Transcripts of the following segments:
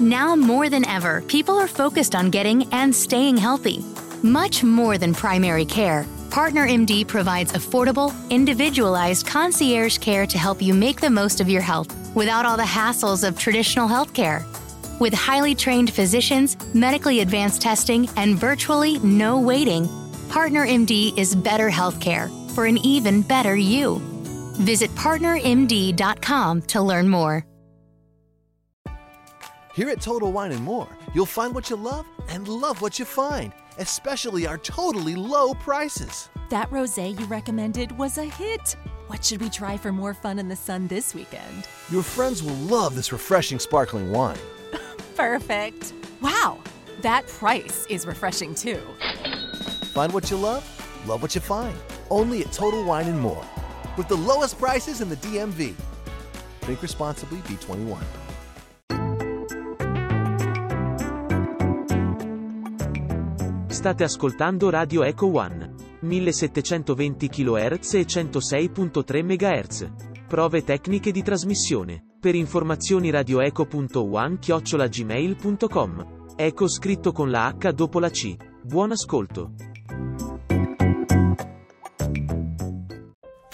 Now more than ever, people are focused on getting and staying healthy. Much more than primary care, Partner MD provides affordable, individualized concierge care to help you make the most of your health without all the hassles of traditional healthcare. With highly trained physicians, medically advanced testing, and virtually no waiting, Partner MD is better healthcare for an even better you. Visit partnermd.com to learn more. Here at Total Wine and More, you'll find what you love and love what you find, especially our totally low prices. That rosé you recommended was a hit. What should we try for more fun in the sun this weekend? Your friends will love this refreshing sparkling wine. Perfect. Wow, that price is refreshing too. Find what you love, love what you find. Only at Total Wine and More. With the lowest prices in the DMV. Drink responsibly, B21. State ascoltando Radio Echo One. 1720 kHz e 106.3 MHz. Prove tecniche di trasmissione. Per informazioni radioeco.one-gmail.com. Eco scritto con la H dopo la C. Buon ascolto.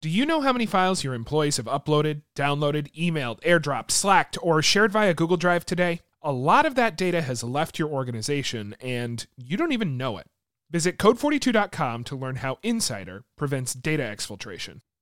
Do you know how many files your employees have uploaded, downloaded, emailed, airdropped, slacked, or shared via Google Drive today? A lot of that data has left your organization and you don't even know it. Visit code42.com to learn how Incydr prevents data exfiltration.